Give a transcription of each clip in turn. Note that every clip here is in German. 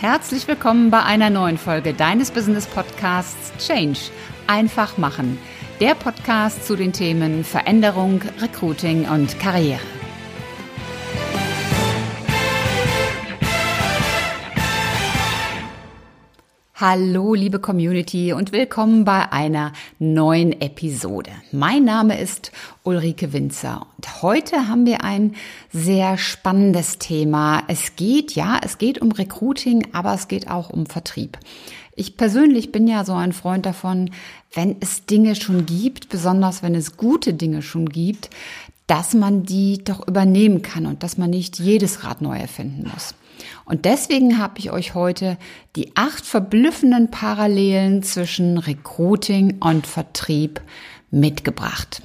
Herzlich willkommen bei einer neuen Folge deines Business Podcasts Change. Einfach machen. Der Podcast zu den Themen Veränderung, Recruiting und Karriere. Hallo, liebe Community und willkommen bei einer neuen Episode. Mein Name ist Ulrike Winzer und heute haben wir ein sehr spannendes Thema. Es geht, ja, es geht um Recruiting, aber es geht auch um Vertrieb. Ich persönlich bin ja so ein Freund davon, wenn es Dinge schon gibt, besonders wenn es gute Dinge schon gibt, dass man die doch übernehmen kann und dass man nicht jedes Rad neu erfinden muss. Und deswegen habe ich euch heute die acht verblüffenden Parallelen zwischen Recruiting und Vertrieb mitgebracht.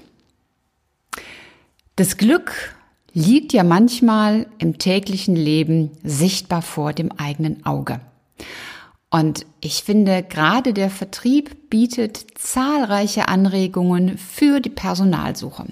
Das Glück liegt ja manchmal im täglichen Leben sichtbar vor dem eigenen Auge. Und ich finde, gerade der Vertrieb bietet zahlreiche Anregungen für die Personalsuche.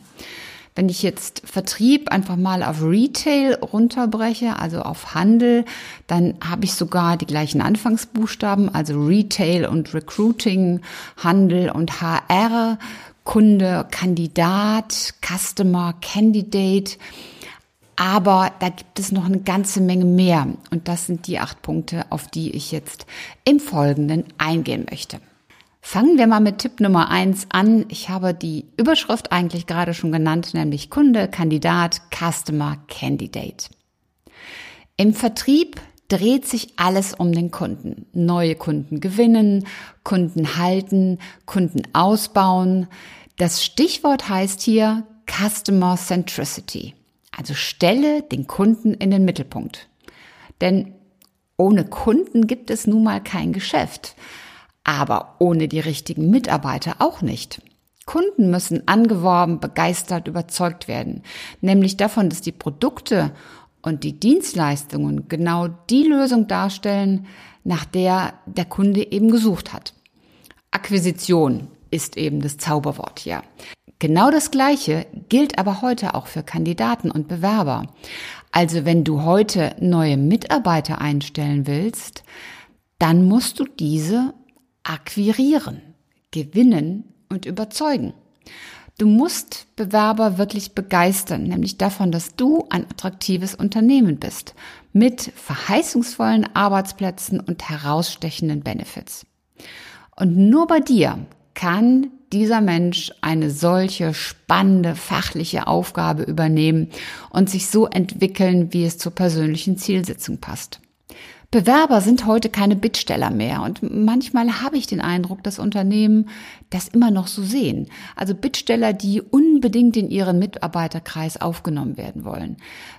Wenn ich jetzt Vertrieb einfach mal auf Retail runterbreche, also auf Handel, dann habe ich sogar die gleichen Anfangsbuchstaben, also Retail und Recruiting, Handel und HR, Kunde, Kandidat, Customer, Candidate. Aber da gibt es noch eine ganze Menge mehr. Und das sind die acht Punkte, auf die ich jetzt im Folgenden eingehen möchte. Fangen wir mal mit Tipp Nummer eins an. Ich habe die Überschrift eigentlich gerade schon genannt, nämlich Kunde, Kandidat, Customer, Candidate. Im Vertrieb dreht sich alles um den Kunden. Neue Kunden gewinnen, Kunden halten, Kunden ausbauen. Das Stichwort heißt hier Customer Centricity. Also stelle den Kunden in den Mittelpunkt. Denn ohne Kunden gibt es nun mal kein Geschäft aber ohne die richtigen Mitarbeiter auch nicht. Kunden müssen angeworben, begeistert, überzeugt werden, nämlich davon, dass die Produkte und die Dienstleistungen genau die Lösung darstellen, nach der der Kunde eben gesucht hat. Akquisition ist eben das Zauberwort hier. Genau das Gleiche gilt aber heute auch für Kandidaten und Bewerber. Also wenn du heute neue Mitarbeiter einstellen willst, dann musst du diese akquirieren, gewinnen und überzeugen. Du musst Bewerber wirklich begeistern, nämlich davon, dass du ein attraktives Unternehmen bist, mit verheißungsvollen Arbeitsplätzen und herausstechenden Benefits. Und nur bei dir kann dieser Mensch eine solche spannende fachliche Aufgabe übernehmen und sich so entwickeln, wie es zur persönlichen Zielsetzung passt. Bewerber sind heute keine Bittsteller mehr und manchmal habe ich den Eindruck, dass Unternehmen das immer noch so sehen. Also Bittsteller, die unbedingt in ihren Mitarbeiterkreis aufgenommen werden wollen.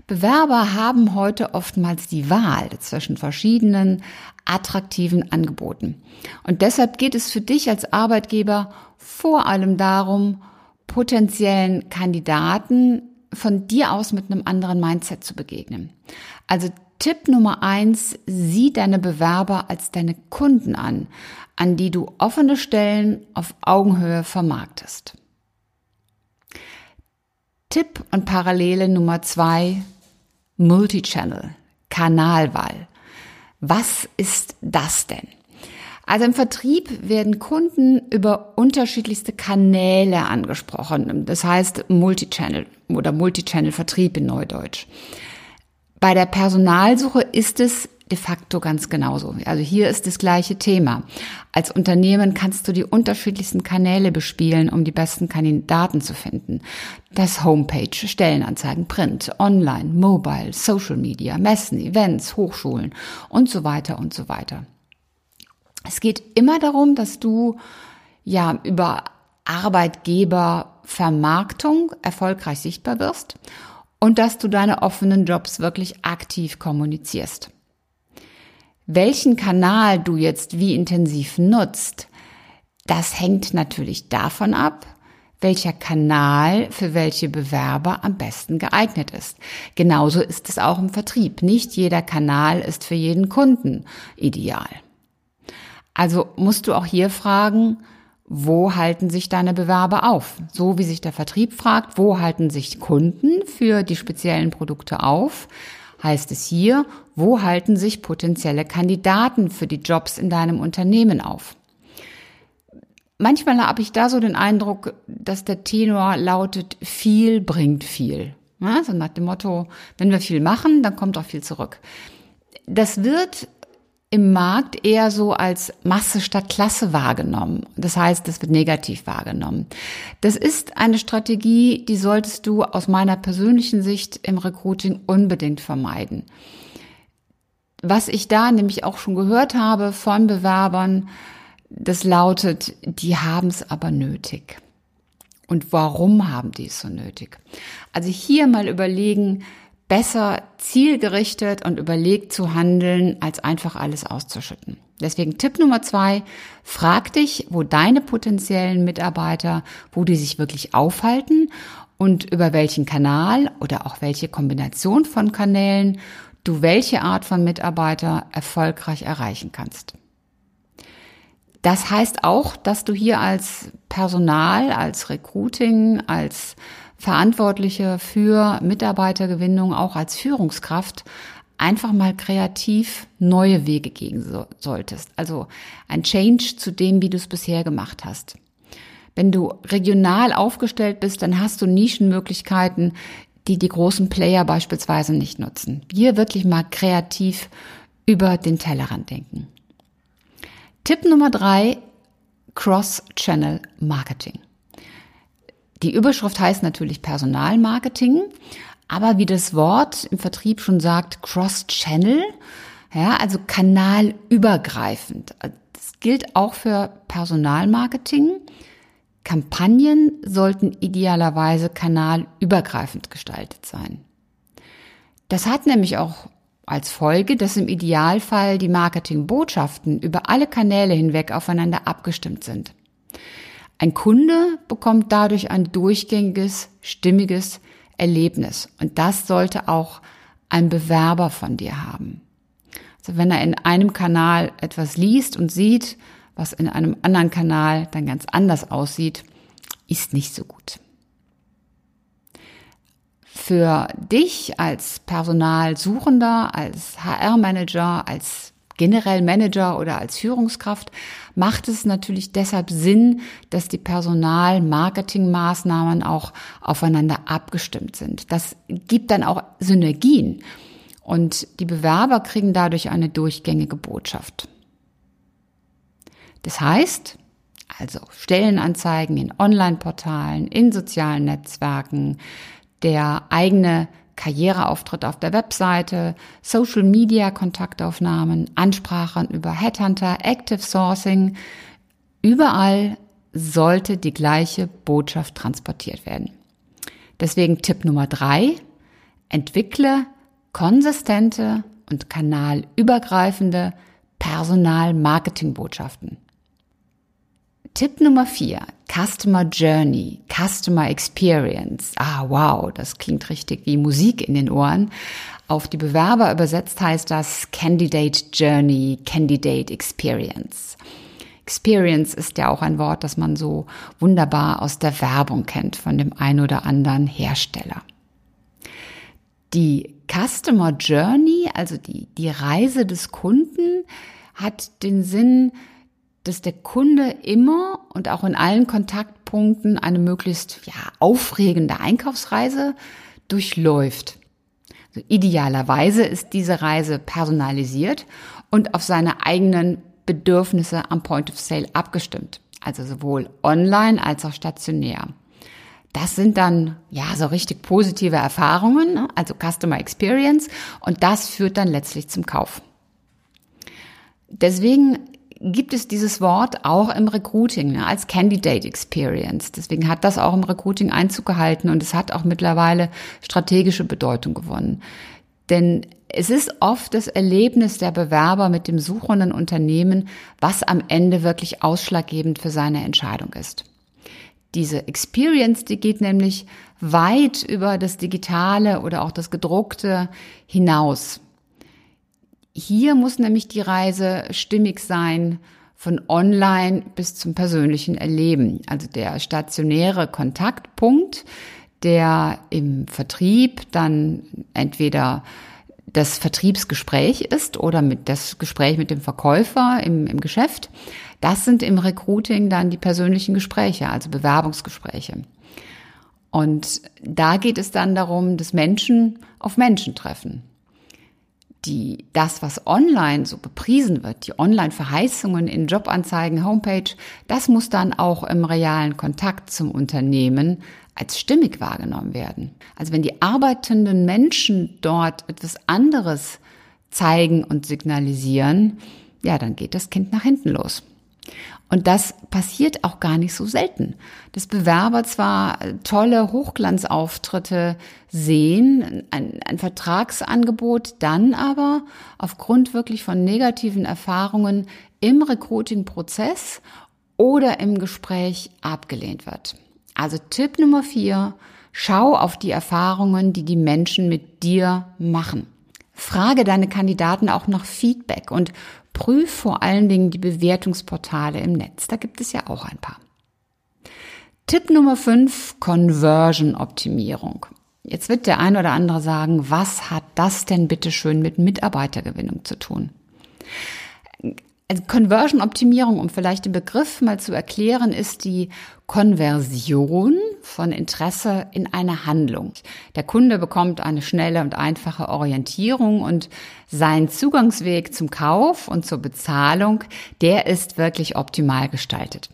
Bewerber haben heute oftmals die Wahl zwischen verschiedenen attraktiven Angeboten. Und deshalb geht es für dich als Arbeitgeber vor allem darum, potenziellen Kandidaten von dir aus mit einem anderen Mindset zu begegnen. Also Tipp Nummer eins, sieh deine Bewerber als deine Kunden an, an die du offene Stellen auf Augenhöhe vermarktest. Tipp und Parallele Nummer zwei, Multichannel, Kanalwahl. Was ist das denn? Also im Vertrieb werden Kunden über unterschiedlichste Kanäle angesprochen. Das heißt Multichannel oder Multichannel-Vertrieb in Neudeutsch. Bei der Personalsuche ist es de facto ganz genauso. Also hier ist das gleiche Thema. Als Unternehmen kannst du die unterschiedlichsten Kanäle bespielen, um die besten Kandidaten zu finden. Das Homepage, Stellenanzeigen, Print, Online, Mobile, Social Media, Messen, Events, Hochschulen und so weiter und so weiter. Es geht immer darum, dass du ja über Arbeitgebervermarktung erfolgreich sichtbar wirst und dass du deine offenen Jobs wirklich aktiv kommunizierst. Welchen Kanal du jetzt wie intensiv nutzt, das hängt natürlich davon ab, welcher Kanal für welche Bewerber am besten geeignet ist. Genauso ist es auch im Vertrieb. Nicht jeder Kanal ist für jeden Kunden ideal. Also musst du auch hier fragen, wo halten sich deine Bewerber auf? So wie sich der Vertrieb fragt, wo halten sich Kunden für die speziellen Produkte auf, heißt es hier, wo halten sich potenzielle Kandidaten für die Jobs in deinem Unternehmen auf? Manchmal habe ich da so den Eindruck, dass der Tenor lautet, viel bringt viel. Ja, so nach dem Motto, wenn wir viel machen, dann kommt auch viel zurück. Das wird im Markt eher so als Masse statt Klasse wahrgenommen. Das heißt, das wird negativ wahrgenommen. Das ist eine Strategie, die solltest du aus meiner persönlichen Sicht im Recruiting unbedingt vermeiden. Was ich da nämlich auch schon gehört habe von Bewerbern, das lautet, die haben es aber nötig. Und warum haben die es so nötig? Also hier mal überlegen, besser zielgerichtet und überlegt zu handeln, als einfach alles auszuschütten. Deswegen Tipp Nummer zwei, frag dich, wo deine potenziellen Mitarbeiter, wo die sich wirklich aufhalten und über welchen Kanal oder auch welche Kombination von Kanälen du welche Art von Mitarbeiter erfolgreich erreichen kannst. Das heißt auch, dass du hier als Personal, als Recruiting, als Verantwortliche für Mitarbeitergewinnung, auch als Führungskraft, einfach mal kreativ neue Wege gehen so, solltest. Also ein Change zu dem, wie du es bisher gemacht hast. Wenn du regional aufgestellt bist, dann hast du Nischenmöglichkeiten, die die großen Player beispielsweise nicht nutzen. Hier wirklich mal kreativ über den Tellerrand denken. Tipp Nummer drei, Cross-Channel Marketing. Die Überschrift heißt natürlich Personalmarketing, aber wie das Wort im Vertrieb schon sagt, Cross-Channel, ja, also kanalübergreifend. Das gilt auch für Personalmarketing. Kampagnen sollten idealerweise kanalübergreifend gestaltet sein. Das hat nämlich auch als Folge, dass im Idealfall die Marketingbotschaften über alle Kanäle hinweg aufeinander abgestimmt sind. Ein Kunde bekommt dadurch ein durchgängiges, stimmiges Erlebnis. Und das sollte auch ein Bewerber von dir haben. Also wenn er in einem Kanal etwas liest und sieht, was in einem anderen Kanal dann ganz anders aussieht, ist nicht so gut. Für dich als Personalsuchender, als HR-Manager, als generell Manager oder als Führungskraft, macht es natürlich deshalb Sinn, dass die Personal-Marketing-Maßnahmen auch aufeinander abgestimmt sind. Das gibt dann auch Synergien und die Bewerber kriegen dadurch eine durchgängige Botschaft. Das heißt, also Stellenanzeigen in Online-Portalen, in sozialen Netzwerken, der eigene Karriereauftritt auf der Webseite, Social Media Kontaktaufnahmen, Ansprachen über Headhunter, Active Sourcing. Überall sollte die gleiche Botschaft transportiert werden. Deswegen Tipp Nummer drei, entwickle konsistente und kanalübergreifende Personal-Marketing-Botschaften. Tipp Nummer vier, Customer Journey, Customer Experience. Ah, wow, das klingt richtig wie Musik in den Ohren. Auf die Bewerber übersetzt heißt das Candidate Journey, Candidate Experience. Experience ist ja auch ein Wort, das man so wunderbar aus der Werbung kennt von dem ein oder anderen Hersteller. Die Customer Journey, also die, die Reise des Kunden, hat den Sinn, dass der Kunde immer und auch in allen Kontaktpunkten eine möglichst ja, aufregende Einkaufsreise durchläuft. Also idealerweise ist diese Reise personalisiert und auf seine eigenen Bedürfnisse am Point of Sale abgestimmt. Also sowohl online als auch stationär. Das sind dann ja so richtig positive Erfahrungen, ne? also Customer Experience und das führt dann letztlich zum Kauf. Deswegen gibt es dieses Wort auch im Recruiting ne, als Candidate Experience. Deswegen hat das auch im Recruiting Einzug gehalten und es hat auch mittlerweile strategische Bedeutung gewonnen. Denn es ist oft das Erlebnis der Bewerber mit dem suchenden Unternehmen, was am Ende wirklich ausschlaggebend für seine Entscheidung ist. Diese Experience, die geht nämlich weit über das Digitale oder auch das Gedruckte hinaus. Hier muss nämlich die Reise stimmig sein von online bis zum persönlichen Erleben. Also der stationäre Kontaktpunkt, der im Vertrieb dann entweder das Vertriebsgespräch ist oder mit das Gespräch mit dem Verkäufer im, im Geschäft. Das sind im Recruiting dann die persönlichen Gespräche, also Bewerbungsgespräche. Und da geht es dann darum, dass Menschen auf Menschen treffen. Die, das, was online so bepriesen wird, die Online-Verheißungen in Jobanzeigen, Homepage, das muss dann auch im realen Kontakt zum Unternehmen als stimmig wahrgenommen werden. Also wenn die arbeitenden Menschen dort etwas anderes zeigen und signalisieren, ja, dann geht das Kind nach hinten los. Und das passiert auch gar nicht so selten. Dass Bewerber zwar tolle Hochglanzauftritte sehen, ein, ein, Vertragsangebot, dann aber aufgrund wirklich von negativen Erfahrungen im Recruiting-Prozess oder im Gespräch abgelehnt wird. Also Tipp Nummer vier, schau auf die Erfahrungen, die die Menschen mit dir machen. Frage deine Kandidaten auch nach Feedback und prüf vor allen Dingen die Bewertungsportale im Netz. Da gibt es ja auch ein paar. Tipp Nummer fünf: Conversion-Optimierung. Jetzt wird der ein oder andere sagen, was hat das denn bitte schön mit Mitarbeitergewinnung zu tun? Also Conversion-Optimierung, um vielleicht den Begriff mal zu erklären, ist die Konversion von Interesse in eine Handlung. Der Kunde bekommt eine schnelle und einfache Orientierung und sein Zugangsweg zum Kauf und zur Bezahlung, der ist wirklich optimal gestaltet.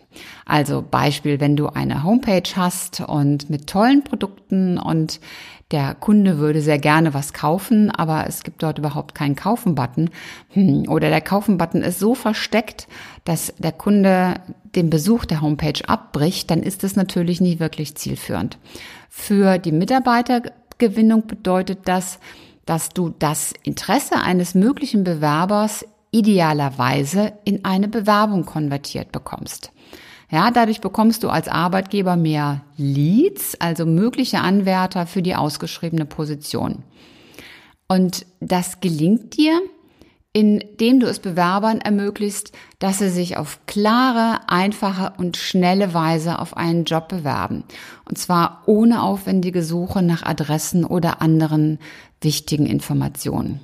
Also Beispiel, wenn du eine Homepage hast und mit tollen Produkten und der Kunde würde sehr gerne was kaufen, aber es gibt dort überhaupt keinen Kaufen-Button. Hm, oder der Kaufen-Button ist so versteckt, dass der Kunde den Besuch der Homepage abbricht, dann ist es natürlich nicht wirklich zielführend. Für die Mitarbeitergewinnung bedeutet das, dass du das Interesse eines möglichen Bewerbers idealerweise in eine Bewerbung konvertiert bekommst. Ja, dadurch bekommst du als Arbeitgeber mehr Leads, also mögliche Anwärter für die ausgeschriebene Position. Und das gelingt dir, indem du es Bewerbern ermöglicht, dass sie sich auf klare, einfache und schnelle Weise auf einen Job bewerben. Und zwar ohne aufwendige Suche nach Adressen oder anderen wichtigen Informationen.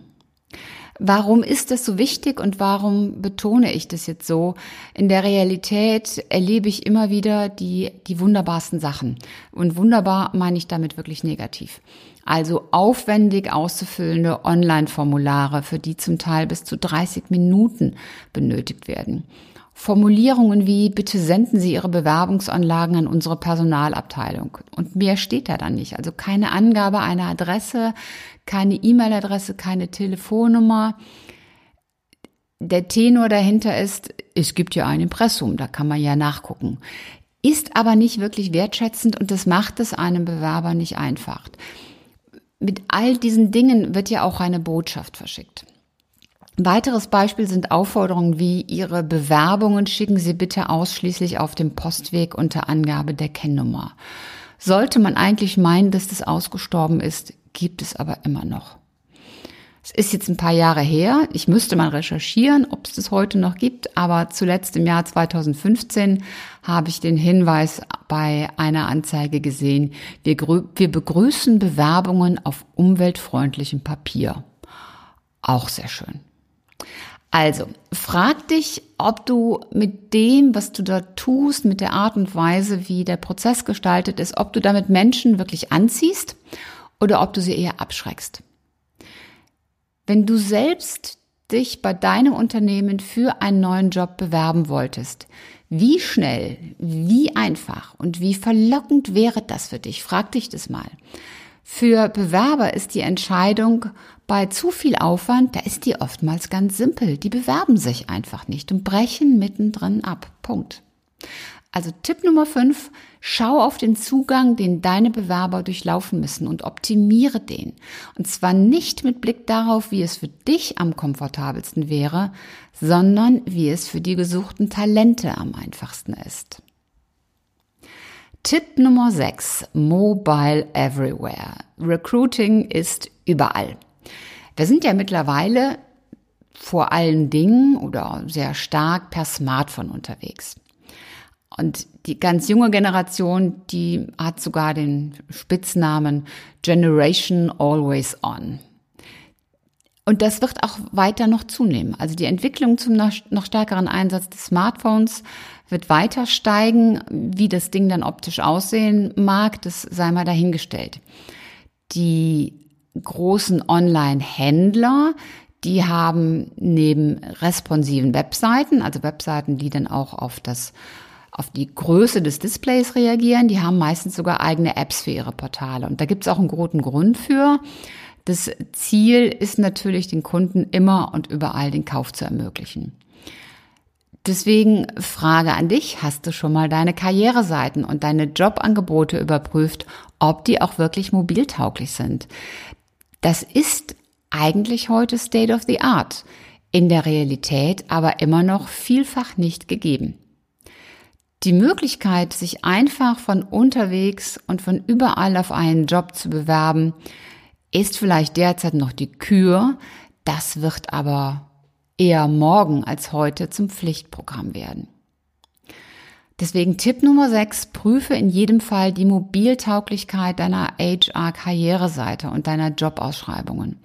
Warum ist das so wichtig und warum betone ich das jetzt so? In der Realität erlebe ich immer wieder die, die wunderbarsten Sachen. Und wunderbar meine ich damit wirklich negativ. Also aufwendig auszufüllende Online-Formulare, für die zum Teil bis zu 30 Minuten benötigt werden. Formulierungen wie, bitte senden Sie Ihre Bewerbungsanlagen an unsere Personalabteilung. Und mehr steht da dann nicht. Also keine Angabe einer Adresse, keine E-Mail-Adresse, keine Telefonnummer. Der Tenor dahinter ist, es gibt ja ein Impressum, da kann man ja nachgucken. Ist aber nicht wirklich wertschätzend und das macht es einem Bewerber nicht einfach. Mit all diesen Dingen wird ja auch eine Botschaft verschickt. Ein weiteres Beispiel sind Aufforderungen wie Ihre Bewerbungen schicken Sie bitte ausschließlich auf dem Postweg unter Angabe der Kennnummer. Sollte man eigentlich meinen, dass das ausgestorben ist, gibt es aber immer noch. Es ist jetzt ein paar Jahre her. Ich müsste mal recherchieren, ob es das heute noch gibt. Aber zuletzt im Jahr 2015 habe ich den Hinweis bei einer Anzeige gesehen. Wir, wir begrüßen Bewerbungen auf umweltfreundlichem Papier. Auch sehr schön. Also, frag dich, ob du mit dem, was du da tust, mit der Art und Weise, wie der Prozess gestaltet ist, ob du damit Menschen wirklich anziehst oder ob du sie eher abschreckst. Wenn du selbst dich bei deinem Unternehmen für einen neuen Job bewerben wolltest, wie schnell, wie einfach und wie verlockend wäre das für dich? Frag dich das mal. Für Bewerber ist die Entscheidung bei zu viel Aufwand, da ist die oftmals ganz simpel. Die bewerben sich einfach nicht und brechen mittendrin ab. Punkt. Also Tipp Nummer 5, schau auf den Zugang, den deine Bewerber durchlaufen müssen und optimiere den. Und zwar nicht mit Blick darauf, wie es für dich am komfortabelsten wäre, sondern wie es für die gesuchten Talente am einfachsten ist. Tipp Nummer 6. Mobile Everywhere. Recruiting ist überall. Wir sind ja mittlerweile vor allen Dingen oder sehr stark per Smartphone unterwegs. Und die ganz junge Generation, die hat sogar den Spitznamen Generation Always On. Und das wird auch weiter noch zunehmen. Also die Entwicklung zum noch stärkeren Einsatz des Smartphones wird weiter steigen. Wie das Ding dann optisch aussehen mag, das sei mal dahingestellt. Die großen Online-Händler, die haben neben responsiven Webseiten, also Webseiten, die dann auch auf das auf die Größe des Displays reagieren. Die haben meistens sogar eigene Apps für ihre Portale. Und da gibt es auch einen guten Grund für. Das Ziel ist natürlich, den Kunden immer und überall den Kauf zu ermöglichen. Deswegen Frage an dich, hast du schon mal deine Karriereseiten und deine Jobangebote überprüft, ob die auch wirklich mobiltauglich sind? Das ist eigentlich heute State of the Art, in der Realität aber immer noch vielfach nicht gegeben. Die Möglichkeit, sich einfach von unterwegs und von überall auf einen Job zu bewerben, ist vielleicht derzeit noch die Kür. Das wird aber eher morgen als heute zum Pflichtprogramm werden. Deswegen Tipp Nummer 6, prüfe in jedem Fall die Mobiltauglichkeit deiner HR-Karriereseite und deiner Jobausschreibungen.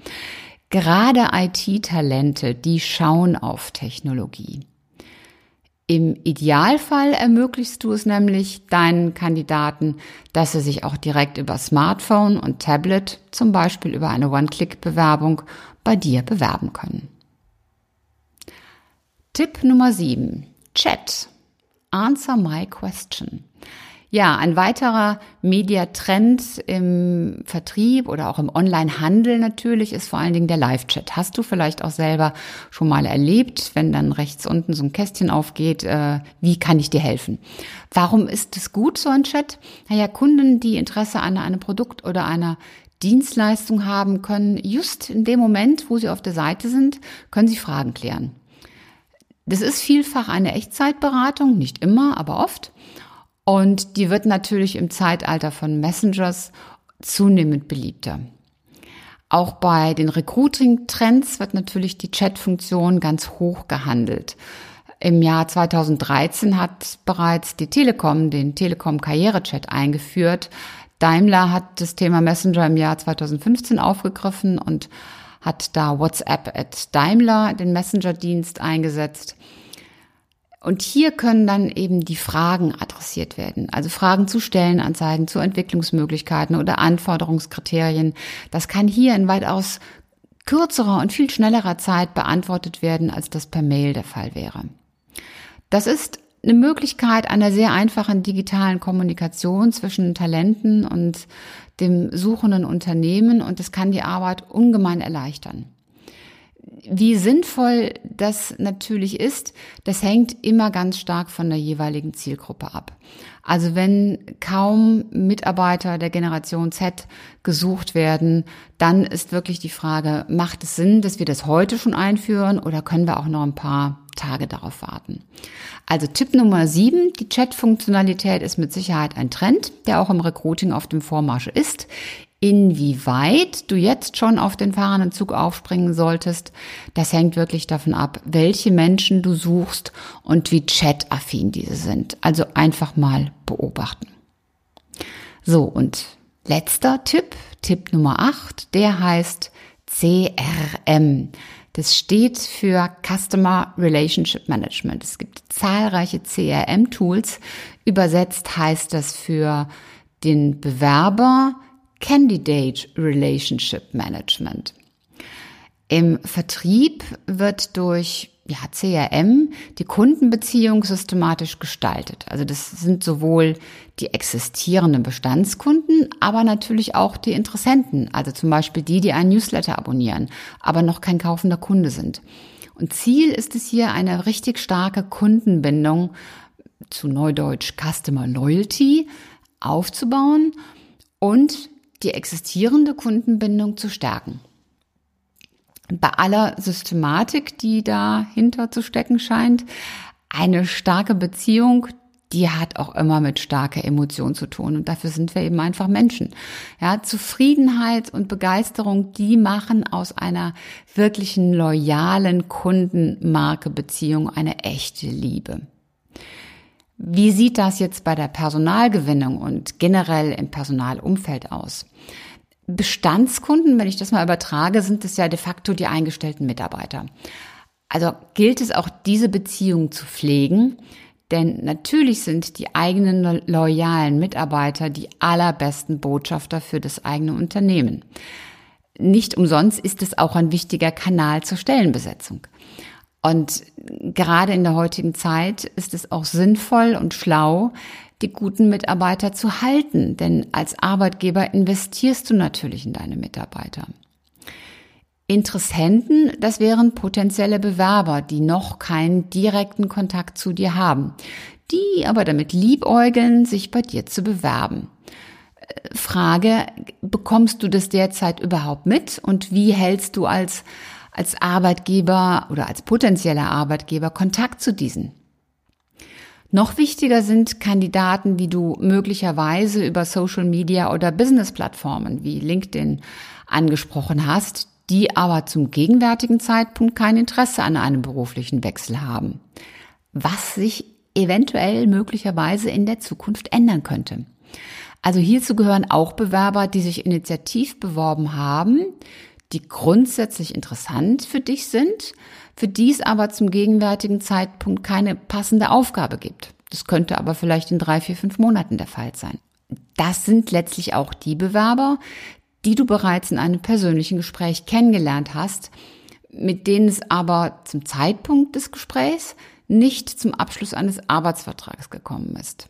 Gerade IT-Talente, die schauen auf Technologie. Im Idealfall ermöglichst du es nämlich deinen Kandidaten, dass sie sich auch direkt über Smartphone und Tablet, zum Beispiel über eine One-Click-Bewerbung, bei dir bewerben können. Tipp Nummer 7. Chat. Answer my question. Ja, ein weiterer Mediatrend im Vertrieb oder auch im Online-Handel natürlich ist vor allen Dingen der Live-Chat. Hast du vielleicht auch selber schon mal erlebt, wenn dann rechts unten so ein Kästchen aufgeht, äh, wie kann ich dir helfen? Warum ist es gut, so ein Chat? Naja, Kunden, die Interesse an einem Produkt oder einer Dienstleistung haben, können just in dem Moment, wo sie auf der Seite sind, können sie Fragen klären. Das ist vielfach eine Echtzeitberatung, nicht immer, aber oft. Und die wird natürlich im Zeitalter von Messengers zunehmend beliebter. Auch bei den Recruiting-Trends wird natürlich die Chat-Funktion ganz hoch gehandelt. Im Jahr 2013 hat bereits die Telekom den Telekom Karrierechat eingeführt. Daimler hat das Thema Messenger im Jahr 2015 aufgegriffen und hat da WhatsApp at Daimler den Messenger-Dienst eingesetzt. Und hier können dann eben die Fragen adressiert werden. Also Fragen zu Stellenanzeigen, zu Entwicklungsmöglichkeiten oder Anforderungskriterien. Das kann hier in weitaus kürzerer und viel schnellerer Zeit beantwortet werden, als das per Mail der Fall wäre. Das ist eine Möglichkeit einer sehr einfachen digitalen Kommunikation zwischen Talenten und dem suchenden Unternehmen und das kann die Arbeit ungemein erleichtern. Wie sinnvoll das natürlich ist, das hängt immer ganz stark von der jeweiligen Zielgruppe ab. Also wenn kaum Mitarbeiter der Generation Z gesucht werden, dann ist wirklich die Frage, macht es Sinn, dass wir das heute schon einführen oder können wir auch noch ein paar Tage darauf warten? Also Tipp Nummer sieben, die Chat-Funktionalität ist mit Sicherheit ein Trend, der auch im Recruiting auf dem Vormarsch ist. Inwieweit du jetzt schon auf den fahrenden Zug aufspringen solltest, das hängt wirklich davon ab, welche Menschen du suchst und wie chat-affin diese sind. Also einfach mal beobachten. So, und letzter Tipp, Tipp Nummer 8, der heißt CRM. Das steht für Customer Relationship Management. Es gibt zahlreiche CRM-Tools. Übersetzt heißt das für den Bewerber, Candidate Relationship Management. Im Vertrieb wird durch ja, CRM die Kundenbeziehung systematisch gestaltet. Also das sind sowohl die existierenden Bestandskunden, aber natürlich auch die Interessenten, also zum Beispiel die, die einen Newsletter abonnieren, aber noch kein kaufender Kunde sind. Und Ziel ist es hier, eine richtig starke Kundenbindung zu Neudeutsch Customer Loyalty aufzubauen und die existierende Kundenbindung zu stärken. Bei aller Systematik, die dahinter zu stecken scheint, eine starke Beziehung, die hat auch immer mit starker Emotion zu tun. Und dafür sind wir eben einfach Menschen. Ja, Zufriedenheit und Begeisterung, die machen aus einer wirklichen loyalen Kundenmarke-Beziehung eine echte Liebe. Wie sieht das jetzt bei der Personalgewinnung und generell im Personalumfeld aus? Bestandskunden, wenn ich das mal übertrage, sind es ja de facto die eingestellten Mitarbeiter. Also gilt es auch diese Beziehung zu pflegen, denn natürlich sind die eigenen loyalen Mitarbeiter die allerbesten Botschafter für das eigene Unternehmen. Nicht umsonst ist es auch ein wichtiger Kanal zur Stellenbesetzung. Und gerade in der heutigen Zeit ist es auch sinnvoll und schlau, die guten Mitarbeiter zu halten, denn als Arbeitgeber investierst du natürlich in deine Mitarbeiter. Interessenten, das wären potenzielle Bewerber, die noch keinen direkten Kontakt zu dir haben, die aber damit liebäugeln, sich bei dir zu bewerben. Frage, bekommst du das derzeit überhaupt mit und wie hältst du als, als Arbeitgeber oder als potenzieller Arbeitgeber Kontakt zu diesen? Noch wichtiger sind Kandidaten, die du möglicherweise über Social Media oder Business-Plattformen wie LinkedIn angesprochen hast, die aber zum gegenwärtigen Zeitpunkt kein Interesse an einem beruflichen Wechsel haben, was sich eventuell möglicherweise in der Zukunft ändern könnte. Also hierzu gehören auch Bewerber, die sich initiativ beworben haben, die grundsätzlich interessant für dich sind, für die es aber zum gegenwärtigen Zeitpunkt keine passende Aufgabe gibt. Das könnte aber vielleicht in drei, vier, fünf Monaten der Fall sein. Das sind letztlich auch die Bewerber, die du bereits in einem persönlichen Gespräch kennengelernt hast, mit denen es aber zum Zeitpunkt des Gesprächs nicht zum Abschluss eines Arbeitsvertrags gekommen ist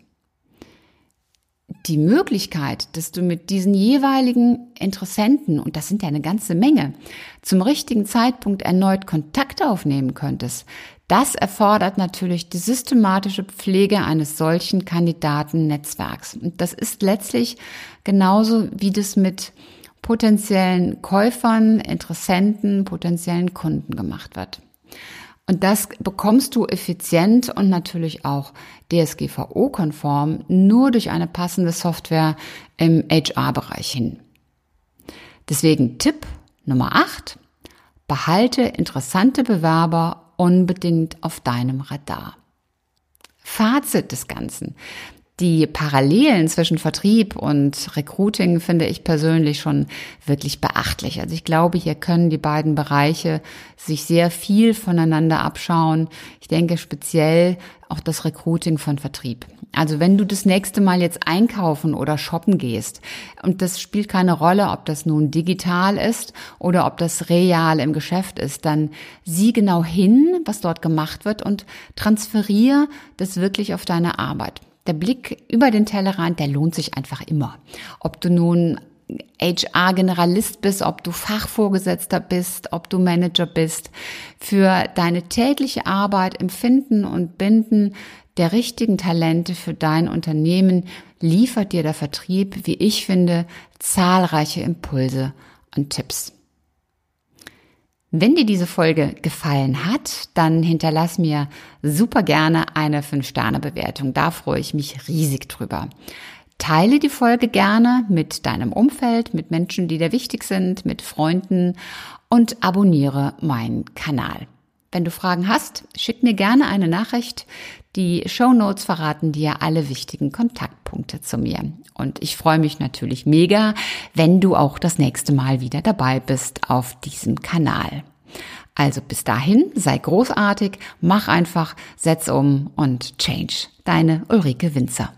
die Möglichkeit, dass du mit diesen jeweiligen Interessenten, und das sind ja eine ganze Menge, zum richtigen Zeitpunkt erneut Kontakt aufnehmen könntest, das erfordert natürlich die systematische Pflege eines solchen Kandidatennetzwerks. Und das ist letztlich genauso, wie das mit potenziellen Käufern, Interessenten, potenziellen Kunden gemacht wird. Und das bekommst du effizient und natürlich auch DSGVO-konform nur durch eine passende Software im HR-Bereich hin. Deswegen Tipp Nummer 8. Behalte interessante Bewerber unbedingt auf deinem Radar. Fazit des Ganzen. Die Parallelen zwischen Vertrieb und Recruiting finde ich persönlich schon wirklich beachtlich. Also ich glaube, hier können die beiden Bereiche sich sehr viel voneinander abschauen. Ich denke speziell auch das Recruiting von Vertrieb. Also wenn du das nächste Mal jetzt einkaufen oder shoppen gehst, und das spielt keine Rolle, ob das nun digital ist oder ob das real im Geschäft ist, dann sieh genau hin, was dort gemacht wird und transferier das wirklich auf deine Arbeit der Blick über den Tellerrand, der lohnt sich einfach immer. Ob du nun HR-Generalist bist, ob du Fachvorgesetzter bist, ob du Manager bist, für deine tägliche Arbeit im Finden und Binden der richtigen Talente für dein Unternehmen liefert dir der Vertrieb, wie ich finde, zahlreiche Impulse und Tipps. Wenn dir diese Folge gefallen hat, dann hinterlass mir super gerne eine 5-Sterne-Bewertung. Da freue ich mich riesig drüber. Teile die Folge gerne mit deinem Umfeld, mit Menschen, die dir wichtig sind, mit Freunden und abonniere meinen Kanal. Wenn du Fragen hast, schick mir gerne eine Nachricht. Die Show Notes verraten dir alle wichtigen Kontaktpunkte zu mir. Und ich freue mich natürlich mega, wenn du auch das nächste Mal wieder dabei bist auf diesem Kanal. Also bis dahin, sei großartig, mach einfach, setz um und change. Deine Ulrike Winzer.